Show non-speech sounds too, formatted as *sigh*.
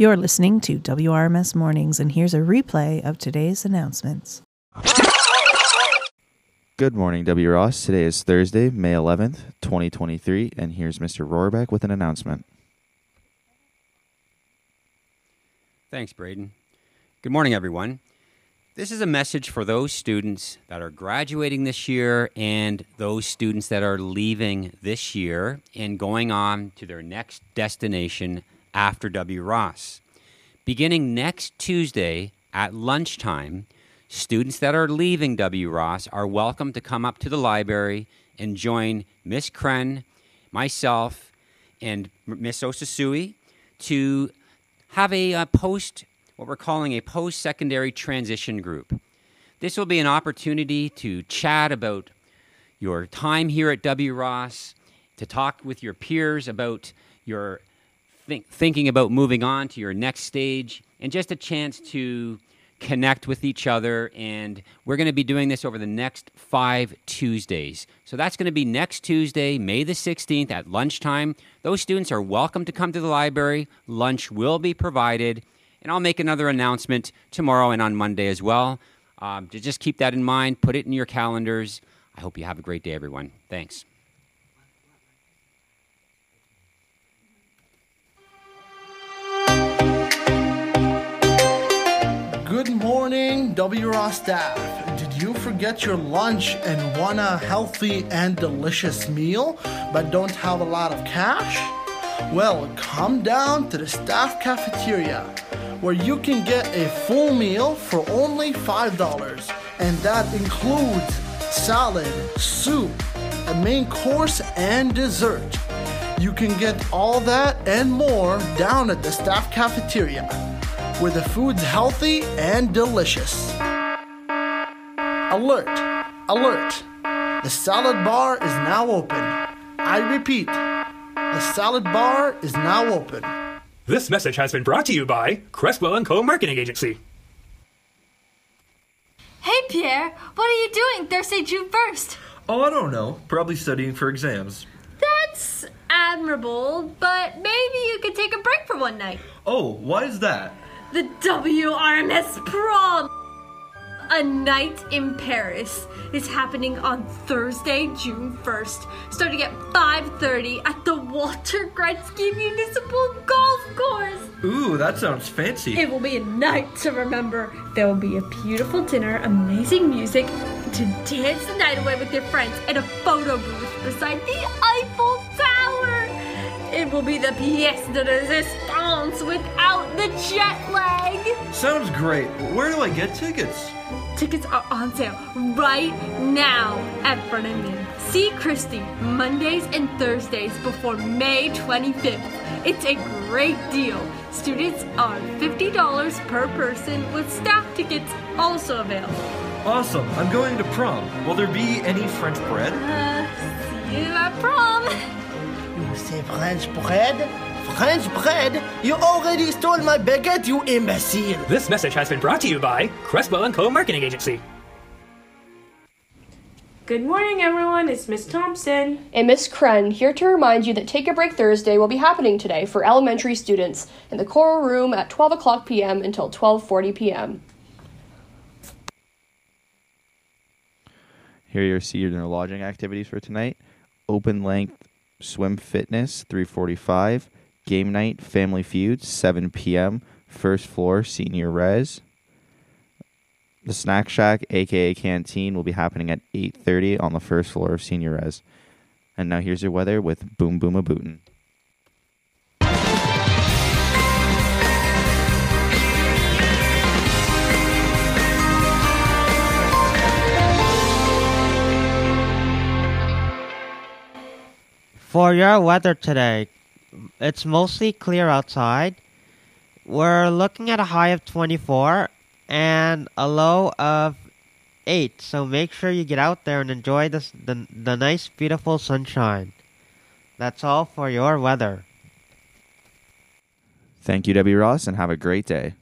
You're listening to WRMS Mornings, and here's a replay of today's announcements. Good morning, W. Ross. Today is Thursday, May 11th, 2023, and here's Mr. Rohrbeck with an announcement. Thanks, Braden. Good morning, everyone. This is a message for those students that are graduating this year and those students that are leaving this year and going on to their next destination after W. Ross. Beginning next Tuesday at lunchtime, students that are leaving W. Ross are welcome to come up to the library and join Miss Kren, myself, and Miss Osasui to have a, uh post, what we're calling a post secondary transition group. This will be an opportunity to chat about your time here at W. Ross, to talk with your peers about your think, thinking about moving on to your next stage, and just a chance to connect with each other. And we're going to be doing this over the next five Tuesdays. So that's going to be next Tuesday, May the 16th at lunchtime. Those students are welcome to come to the library. Lunch will be provided. And I'll make another announcement tomorrow and on Monday as well. Um, just keep that in mind, put it in your calendars. I hope you have a great day, everyone. Thanks. WROS staff. Did you forget your lunch and want a healthy and delicious meal, but don't have a lot of cash? Well, come down to the staff cafeteria, where you can get a full meal for only $5, and that includes salad, soup, a main course, and dessert. You can get all that and more down at the staff cafeteria where the food's healthy and delicious. Alert! Alert! The salad bar is now open. I repeat, the salad bar is now open. This message has been brought to you by Crestwell and Co. Marketing Agency. Hey Pierre, what are you doing Thursday, June 1st? Oh, I don't know. Probably studying for exams. That's admirable, but maybe you could take a break for one night. Oh, why is that? The WRMS prom! A night in Paris is happening on Thursday, June 1st, starting at 5.30 at the Walter Gretzky Municipal Golf Course. Ooh, that sounds fancy. It will be a night to remember. There will be a beautiful dinner, amazing music, to dance the night away with your friends, and a photo booth beside the Eiffel. It will be the pièce de résistance without the jet lag. Sounds great. Where do I get tickets? Tickets are on sale right now at Brennan See Christy Mondays and Thursdays before May 25th. It's a great deal. Students are $50 per person with staff tickets also available. Awesome. I'm going to prom. Will there be any French bread? Uh, see you at prom. *laughs* You say French bread? French bread? You already stole my baguette, you imbecile! This message has been brought to you by Crestwell and Co. Marketing Agency. Good morning, everyone. It's Miss Thompson. And Miss Kren here to remind you that Take a Break Thursday will be happening today for elementary students in the choral room at 12 o'clock p.m. until 12:40 p.m. Here you are your senior lodging activities for tonight. Open length swim fitness, 345. Game night, family feud, 7 p.m. First floor, senior res. The snack shack, aka canteen, will be happening at 8.30 on the first floor of senior res. And now here's your weather with Boom Boom a Bootin'. For your weather today, it's mostly clear outside. We're looking at a high of 24 and a low of 8. So make sure you get out there and enjoy this, the, the nice, beautiful sunshine. That's all for your weather. Thank you, W. Ross, and have a great day.